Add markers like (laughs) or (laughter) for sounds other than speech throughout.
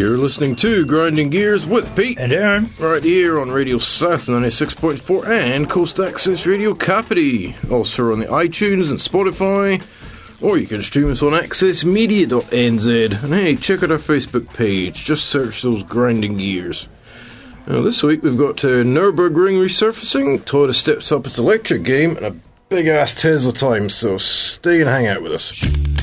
You're listening to Grinding Gears with Pete. And Aaron. Right here on Radio South 96.4 and Coast Access Radio Kapiti. Also on the iTunes and Spotify. Or you can stream us on accessmedia.nz. And hey, check out our Facebook page. Just search those Grinding Gears. Now, this week we've got uh, Nürburgring resurfacing, Toyota steps up its electric game, and a big ass Tesla time, so stay and hang out with us.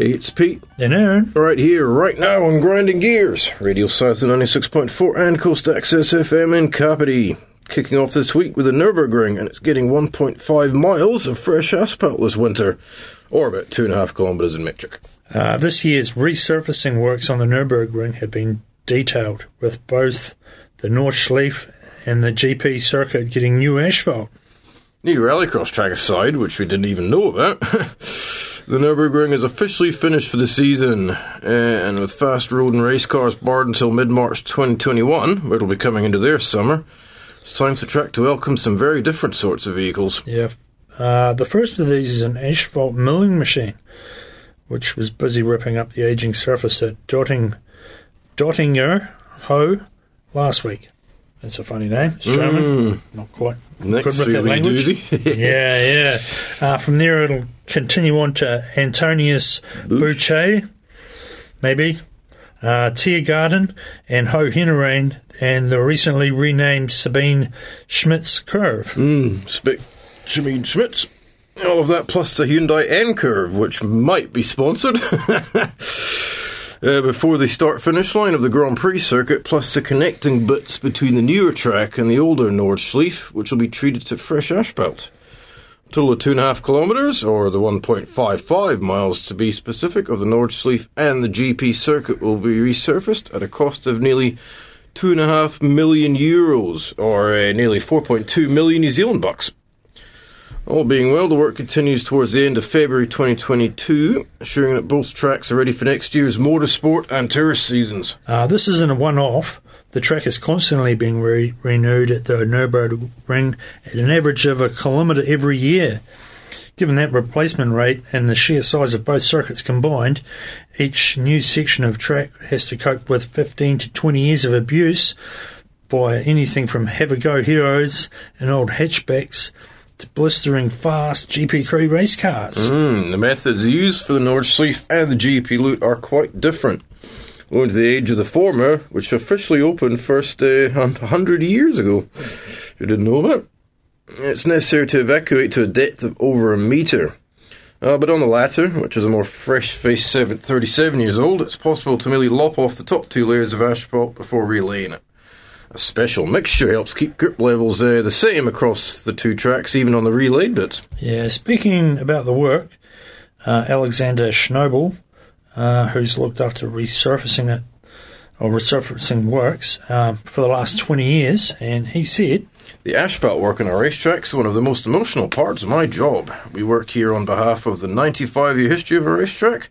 It's Pete. And Aaron, Right here, right now on Grinding Gears. Radio South 96.4 and Coast Access FM in Kapiti. Kicking off this week with the Nürburgring, and it's getting 1.5 miles of fresh asphalt this winter, or about 2.5 kilometres in metric. uh, this year's resurfacing works on the Nürburgring have been detailed, with both the Nordschleife and the GP circuit getting new asphalt. New rallycross track aside, which we didn't even know about, (laughs) the Nürburgring is officially finished for the season, and with fast road and race cars barred until mid March 2021, it'll be coming into their summer. It's time for the track to welcome some very different sorts of vehicles. Yeah. Uh, the first of these is an asphalt milling machine, which was busy ripping up the aging surface at Dotting, Dottinger Ho last week. That's a funny name. It's German. Not quite Next good with that language. (laughs) yeah, yeah. Uh, from there, it'll continue on to Antonius Boucher, maybe, uh, Tiergarten, and Ho Henerain, and the recently renamed Sabine Schmitz Curve. Spec Jimmy Schmitz. All of that plus the Hyundai N Curve, which might be sponsored. (laughs) Uh, before the start finish line of the Grand Prix circuit, plus the connecting bits between the newer track and the older Nordschleife, which will be treated to fresh asphalt. Total of two and a half kilometres, or the 1.55 miles to be specific, of the Nordschleife and the GP circuit will be resurfaced at a cost of nearly two and a half million euros, or uh, nearly 4.2 million New Zealand bucks. All being well, the work continues towards the end of February 2022, assuring that both tracks are ready for next year's motorsport and tourist seasons. Uh, this isn't a one-off. The track is constantly being re- renewed at the Nürburgring at an average of a kilometre every year. Given that replacement rate and the sheer size of both circuits combined, each new section of track has to cope with 15 to 20 years of abuse by anything from have-a-go heroes and old hatchbacks to blistering fast GP3 race cars. Hmm, the methods used for the Nordschleife and the GP Loop are quite different. Owing to the age of the former, which officially opened first uh, 100 years ago. You didn't know that? It's necessary to evacuate to a depth of over a metre. Uh, but on the latter, which is a more fresh-faced 37 years old, it's possible to merely lop off the top two layers of asphalt before relaying it. A special mixture helps keep grip levels uh, the same across the two tracks, even on the relayed bits. Yeah, speaking about the work, uh, Alexander Schnobel, uh, who's looked after resurfacing it or resurfacing works um, for the last 20 years, and he said, The asphalt work on our racetracks is one of the most emotional parts of my job. We work here on behalf of the 95 year history of a racetrack.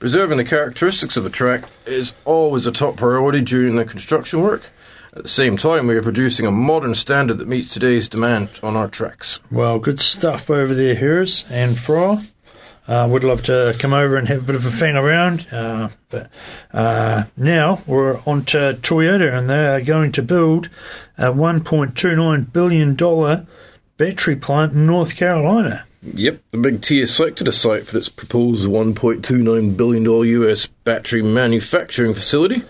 Preserving the characteristics of the track is always a top priority during the construction work. At the same time, we are producing a modern standard that meets today's demand on our tracks. Well, good stuff over there, Harris and Fry. Uh, would love to come over and have a bit of a fan around, uh, but uh, now we're on to Toyota, and they are going to build a $1.29 billion battery plant in North Carolina. Yep, the Big T has selected a site for its proposed $1.29 billion US battery manufacturing facility.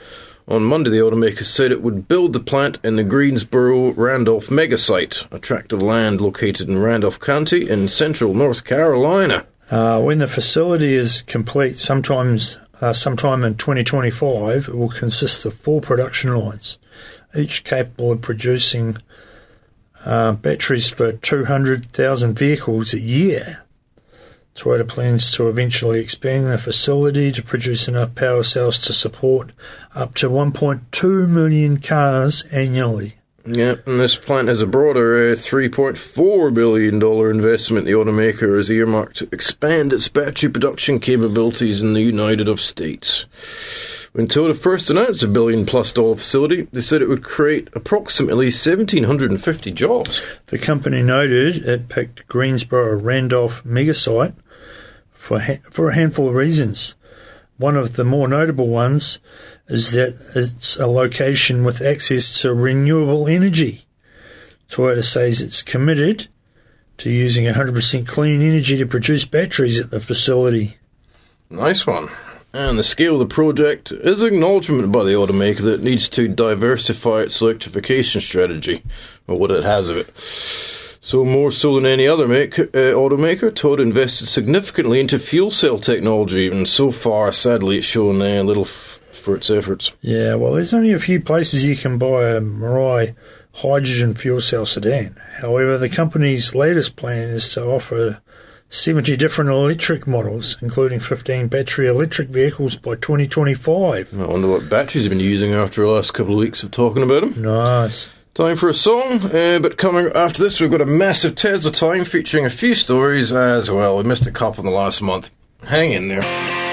On Monday, the automaker said it would build the plant in the Greensboro Randolph mega site, a tract of land located in Randolph County in central North Carolina. Uh, when the facility is complete, sometimes uh, sometime in 2025, it will consist of four production lines, each capable of producing uh, batteries for 200,000 vehicles a year. Toyota plans to eventually expand the facility to produce enough power cells to support up to 1.2 million cars annually. Yep, and this plant has a broader uh, $3.4 billion investment the automaker has earmarked to expand its battery production capabilities in the United States. When Toyota first announced a billion plus dollar facility, they said it would create approximately 1,750 jobs. The company noted it picked Greensboro Randolph megasite for ha- for a handful of reasons. One of the more notable ones is that it's a location with access to renewable energy. Toyota says it's committed to using 100% clean energy to produce batteries at the facility. Nice one. And the scale of the project is acknowledgement by the automaker that it needs to diversify its electrification strategy, or what it has of it. So more so than any other make, uh, automaker, Toyota invested significantly into fuel cell technology, and so far, sadly, it's shown uh, little for its efforts. Yeah, well, there's only a few places you can buy a Mirai hydrogen fuel cell sedan. However, the company's latest plan is to offer 70 different electric models, including 15 battery electric vehicles by 2025. I wonder what batteries you've been using after the last couple of weeks of talking about them. Nice. Time for a song, uh, but coming after this, we've got a massive Tesla time featuring a few stories as well. We missed a couple in the last month. Hang in there.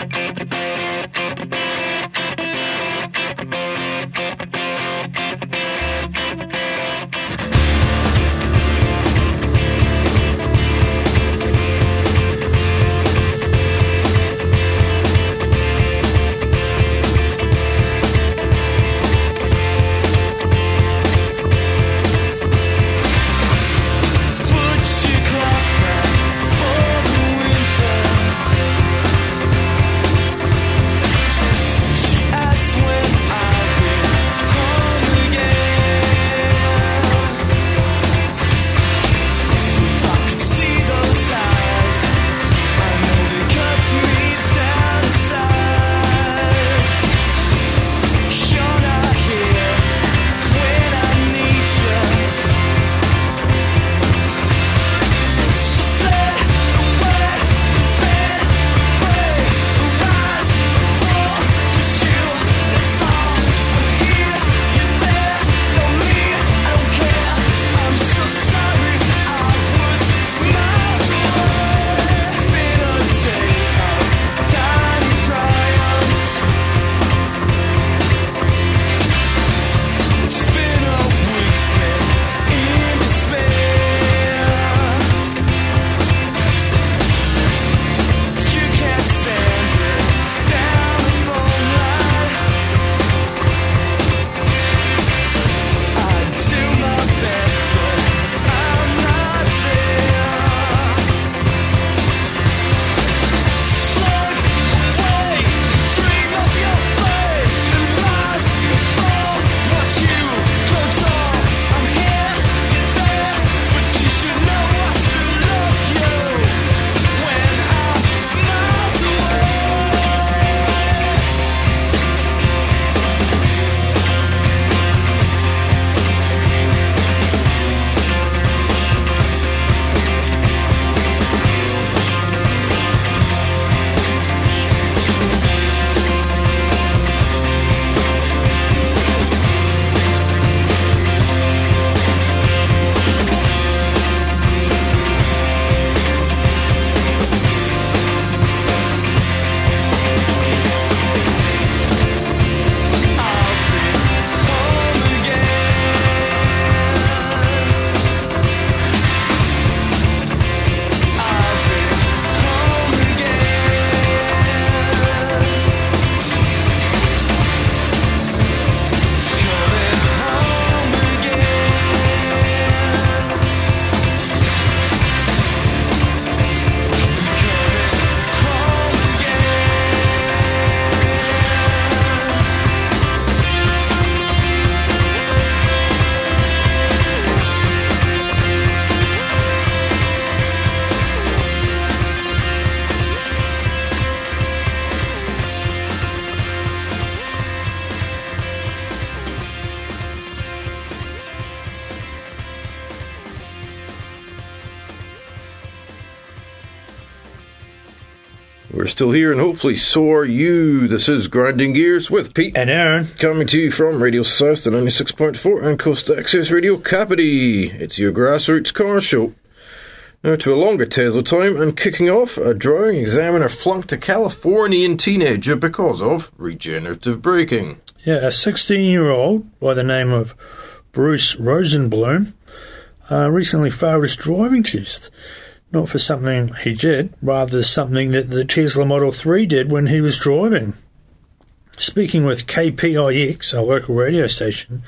Still here, and hopefully so are you. This is Grinding Gears with Pete. And Aaron, Coming to you from Radio South, the 96.4 and Coast Access Radio Kapiti. It's your grassroots car show. Now to a longer Tesla time and kicking off, a drawing examiner flunked a Californian teenager because of regenerative braking. yeah, a 16 year old by the name of Bruce Rosenblum uh, recently failed his driving test. Not for something he did, rather something that the Tesla Model 3 did when he was driving. Speaking with KPIX, a local radio station,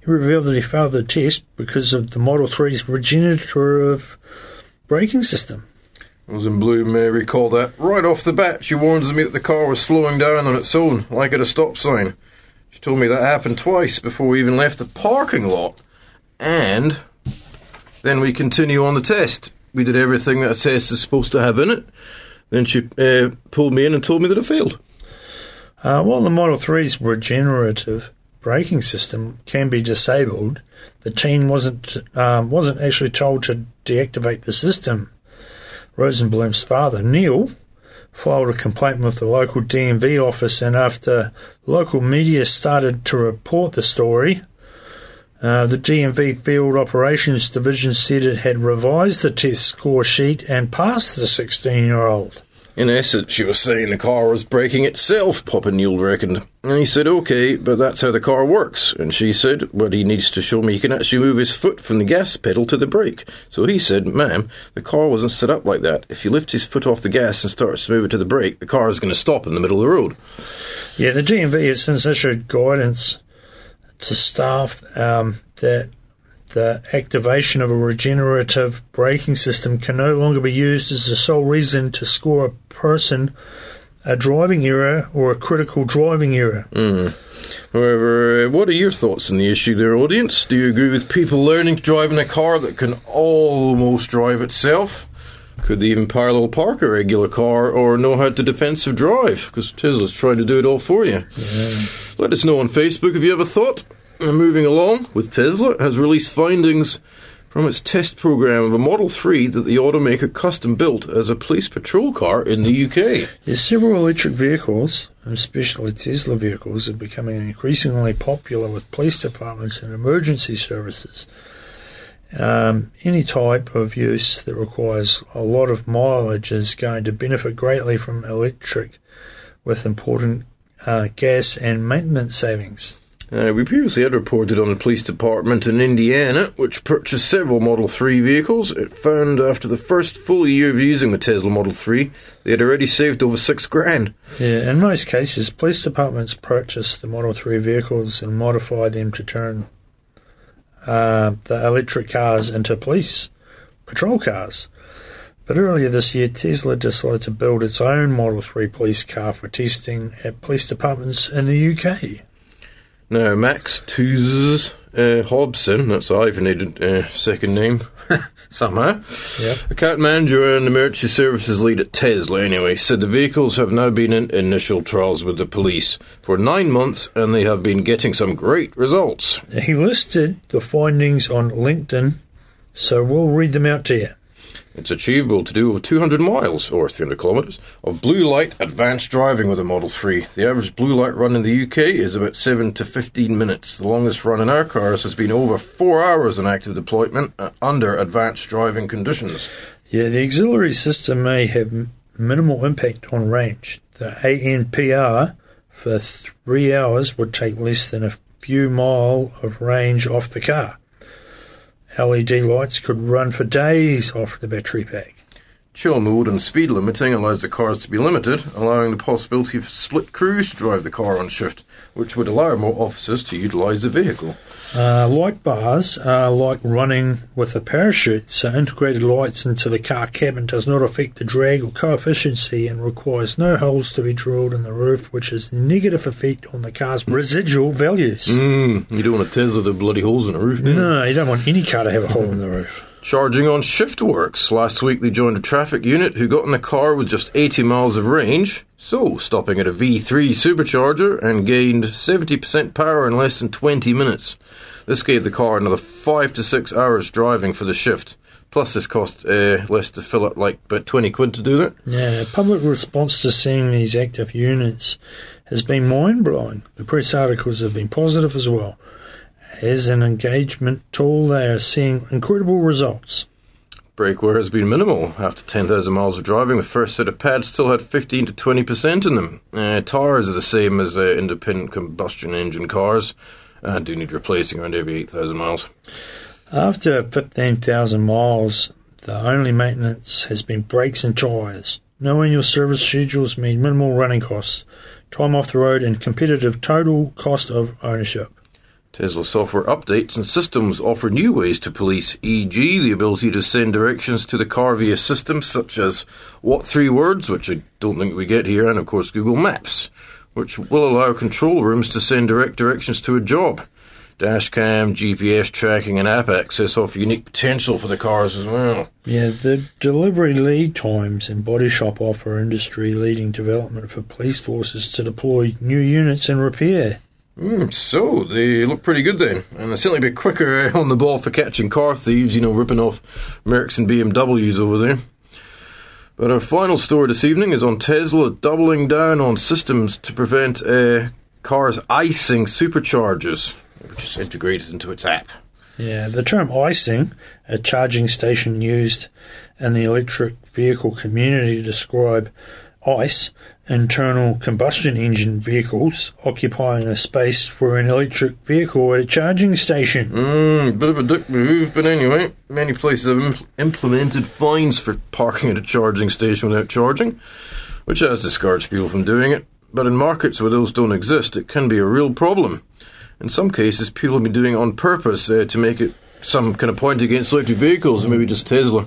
he revealed that he failed the test because of the Model 3's regenerative braking system. Rosenblum may recall that right off the bat. She warns me that the car was slowing down on its own, like at a stop sign. She told me that happened twice before we even left the parking lot. And Then we continue on the test. We did everything that a test is supposed to have in it. Then she uh, pulled me in and told me that it failed. Uh, while the Model 3's regenerative braking system can be disabled, the team wasn't um, wasn't actually told to deactivate the system. Rosenblum's father, Neil, filed a complaint with the local DMV office, and after local media started to report the story, uh, the DMV Field Operations Division said it had revised the test score sheet and passed the 16 year old. In essence, she was saying the car was braking itself, Papa Neil reckoned. And he said, okay, but that's how the car works. And she said, well, he needs to show me he can actually move his foot from the gas pedal to the brake. So he said, ma'am, the car wasn't set up like that. If you lift his foot off the gas and starts to move it to the brake, the car is going to stop in the middle of the road. Yeah, the DMV has since issued guidance to staff um, that the activation of a regenerative braking system can no longer be used as the sole reason to score a person a driving error or a critical driving error. However, uh, what are your thoughts on the issue there, audience? Do you agree with people learning to drive in a car that can almost drive itself? Could they even parallel park a regular car or know how to defensive drive? Because Tesla's trying to do it all for you. Let us know on Facebook if you have a thought. And moving along with Tesla, has released findings from its test program of a Model 3 that the automaker custom built as a police patrol car in the UK. There's several electric vehicles, and especially Tesla vehicles, are becoming increasingly popular with police departments and emergency services. Um, any type of use that requires a lot of mileage is going to benefit greatly from electric, with important uh, gas and maintenance savings. Uh, we previously had reported on a police department in Indiana which purchased several Model 3 vehicles. It found after the first full year of using the Tesla Model 3, they had already saved over six grand. Yeah, in most cases, police departments purchase the Model 3 vehicles and modify them to turn uh, the electric cars into police patrol cars. But earlier this year, Tesla decided to build its own Model 3 police car for testing at police departments in the UK. Now, Max Tooze uh, Hobson, that's a hyphenated uh, second name, (laughs) somehow. Yep. Account manager and emergency services lead at Tesla, anyway, said the vehicles have now been in initial trials with the police for nine months and they have been getting some great results. He listed the findings on LinkedIn, so we'll read them out to you. It's achievable to do over 200 miles, or 300 kilometres, of blue light advanced driving with a Model 3. The average blue light run in the UK is about 7 to 15 minutes. The longest run in our cars has been over 4 hours in active deployment uh, under advanced driving conditions. Yeah, the auxiliary system may have minimal impact on range. The ANPR for three hours would take less than a few mile of range off the car. LED lights could run for days off the battery pack. Chill mode and speed limiting allows the cars to be limited, allowing the possibility of split crews to drive the car on shift, which would allow more officers to utilise the vehicle. Uh, light bars are like running with a parachute, so integrated lights into the car cabin does not affect the drag or coefficiency and requires no holes to be drilled in the roof, which has the negative effect on the car's residual values. Mm, you don't want to with the bloody holes in the roof, do you? No, you don't want any car to have a hole in the roof. Charging on shift works. Last week they joined a traffic unit who got in a car with just 80 miles of range, so stopping at a V3 supercharger and gained 70% power in less than 20 minutes. This gave the car another 5 to 6 hours driving for the shift. Plus, this cost uh, less to fill up, like about 20 quid to do that. Yeah, public response to seeing these active units has been mind blowing. The press articles have been positive as well. As an engagement tool, they are seeing incredible results. Brake wear has been minimal. After 10,000 miles of driving, the first set of pads still had 15 to 20% in them. Uh, tires are the same as uh, independent combustion engine cars and do need replacing around every 8,000 miles. After 15,000 miles, the only maintenance has been brakes and tyres. Knowing your service schedules mean minimal running costs, time off the road, and competitive total cost of ownership. Tesla software updates and systems offer new ways to police, e.g., the ability to send directions to the car via systems such as What Three Words, which I don't think we get here, and of course Google Maps, which will allow control rooms to send direct directions to a job. Dashcam, GPS tracking, and app access offer unique potential for the cars as well. Yeah, the delivery lead times and body shop offer industry leading development for police forces to deploy new units and repair. Mm, so they look pretty good then, and they're certainly a bit quicker uh, on the ball for catching car thieves. You know, ripping off Mercs and BMWs over there. But our final story this evening is on Tesla doubling down on systems to prevent uh, cars icing superchargers, which is integrated into its app. Yeah, the term icing, a charging station used in the electric vehicle community to describe ICE, internal combustion engine vehicles, occupying a space for an electric vehicle at a charging station. Mm, bit of a dick move, but anyway, many places have impl- implemented fines for parking at a charging station without charging, which has discouraged people from doing it. But in markets where those don't exist, it can be a real problem. In some cases, people have been doing it on purpose uh, to make it some kind of point against electric vehicles, maybe just Tesla.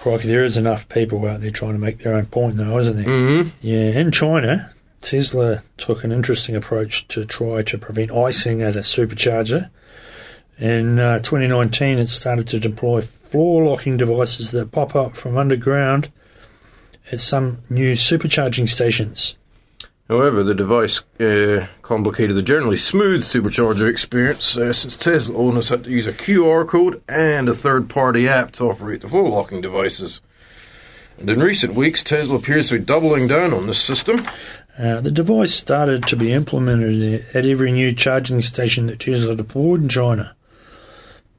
Crikey, there is enough people out there trying to make their own point, though, isn't there? Mm-hmm. Yeah, in China, Tesla took an interesting approach to try to prevent icing at a supercharger. In uh, 2019, it started to deploy floor locking devices that pop up from underground at some new supercharging stations. However, the device uh, complicated the generally smooth supercharger experience uh, since Tesla owners had to use a QR code and a third party app to operate the floor locking devices. And in recent weeks, Tesla appears to be doubling down on this system. Uh, the device started to be implemented at every new charging station that Tesla deployed in China.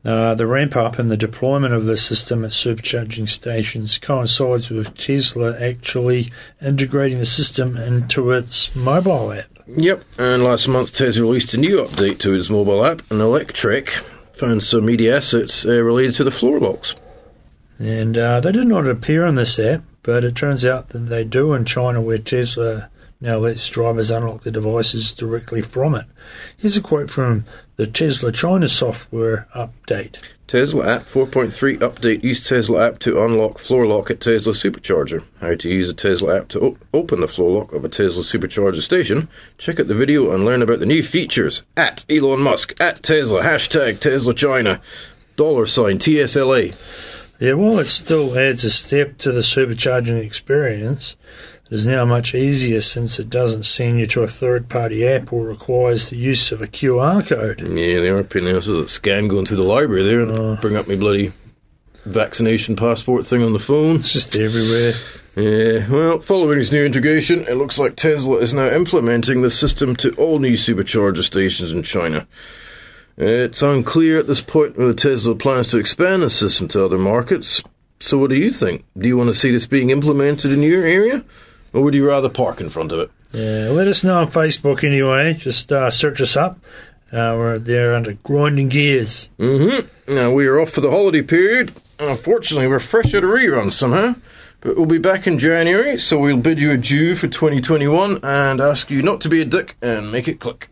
Uh, the ramp up and the deployment of the system at supercharging stations coincides with Tesla actually integrating the system into its mobile app. Yep, and last month Tesla released a new update to its mobile app, and Electrek found some media assets uh, related to the floor locks. And uh, they did not appear on this app, but it turns out that they do in China, where Tesla now lets drivers unlock the devices directly from it. Here's a quote from the Tesla China software update. Tesla app 4.3 update use Tesla app to unlock floor lock at Tesla supercharger. How to use a Tesla app to op- open the floor lock of a Tesla supercharger station. Check out the video and learn about the new features at Elon Musk, at Tesla, hashtag Tesla China, dollar sign TSLA. Yeah, well, it still adds a step to the supercharging experience, it is now much easier since it doesn't send you to a third party app or requires the use of a QR code. Yeah, they are pinning us with a scan going through the library there and Uh. bring up my bloody vaccination passport thing on the phone. It's just everywhere. Yeah, well, following its new integration, it looks like Tesla is now implementing the system to all new supercharger stations in China. It's unclear at this point whether Tesla plans to expand the system to other markets. So, what do you think? Do you want to see this being implemented in your area, or would you rather park in front of it? Yeah, let us know on Facebook anyway. Just uh, search us up. Uh, we're there under Grinding Gears. Mm-hmm. Now we are off for the holiday period. Unfortunately, we're fresh out of reruns somehow, but we'll be back in January, so we'll bid you adieu for 2021 and ask you not to be a dick and make it click.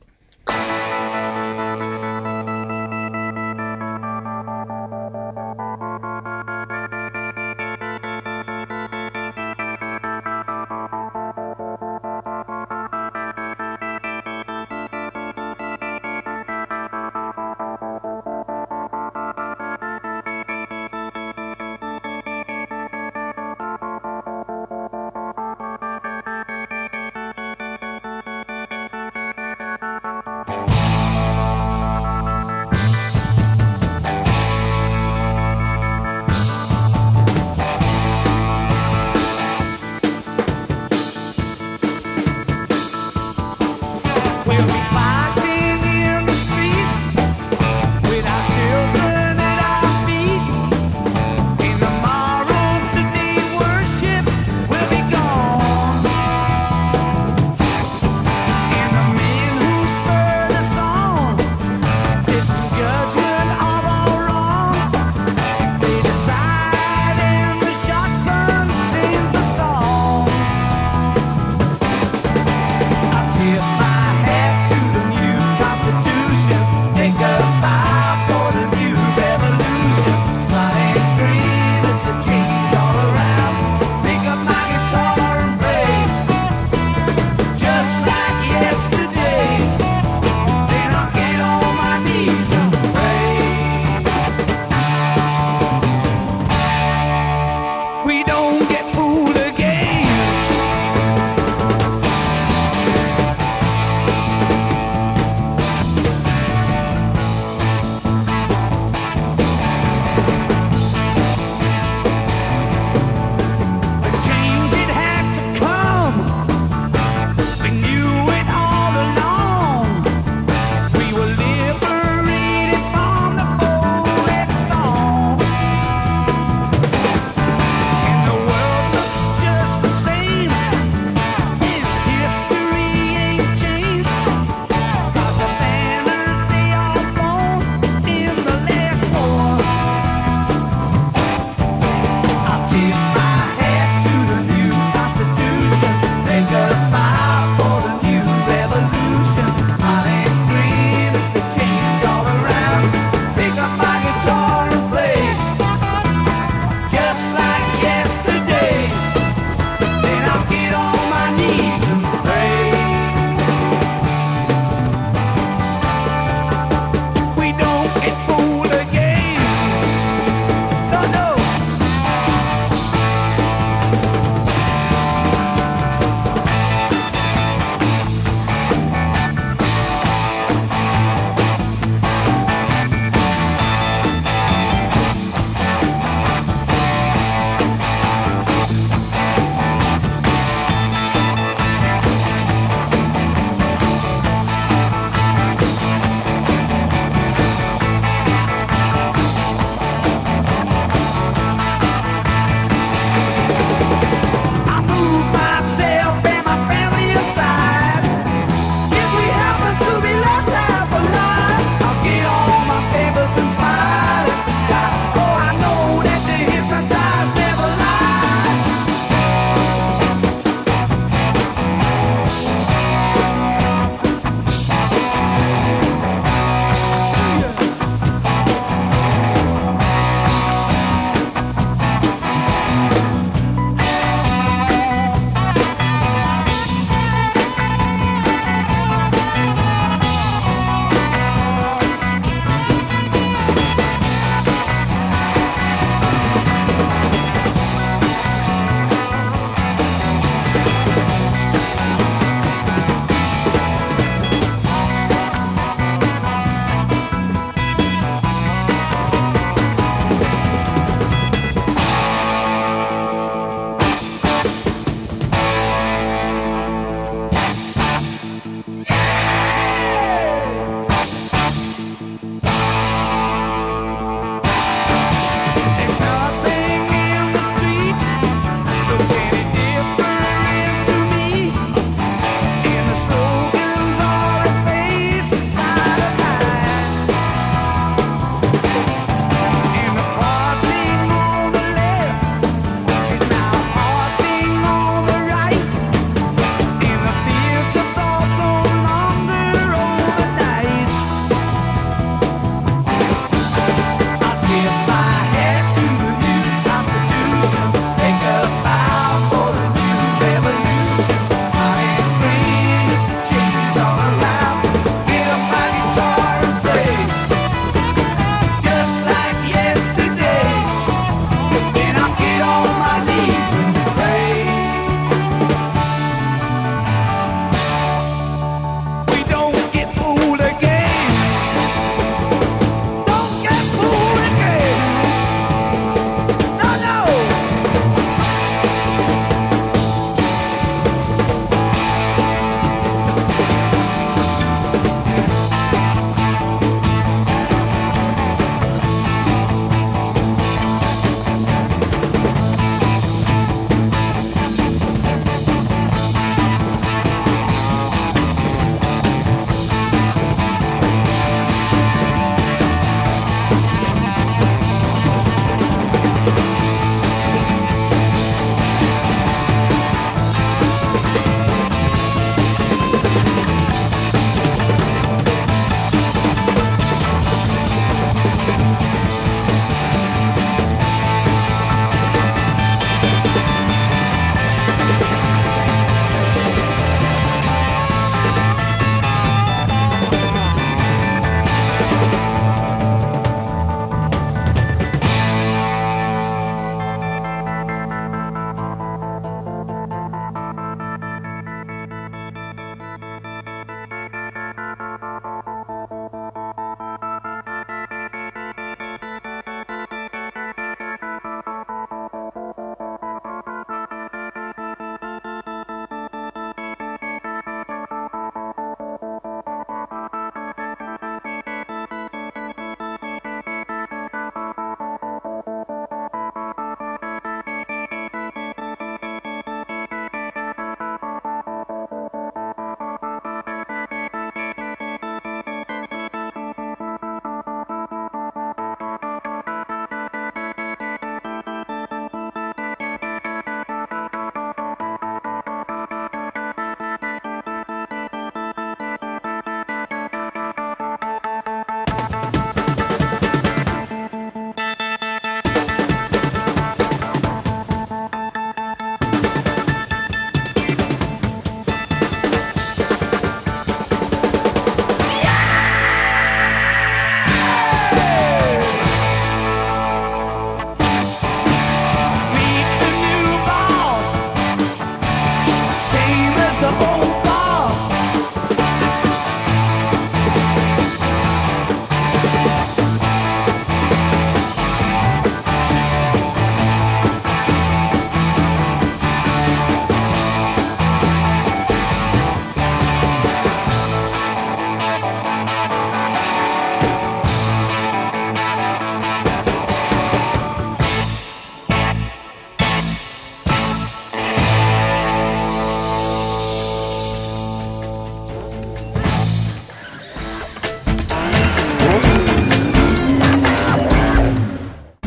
Oh.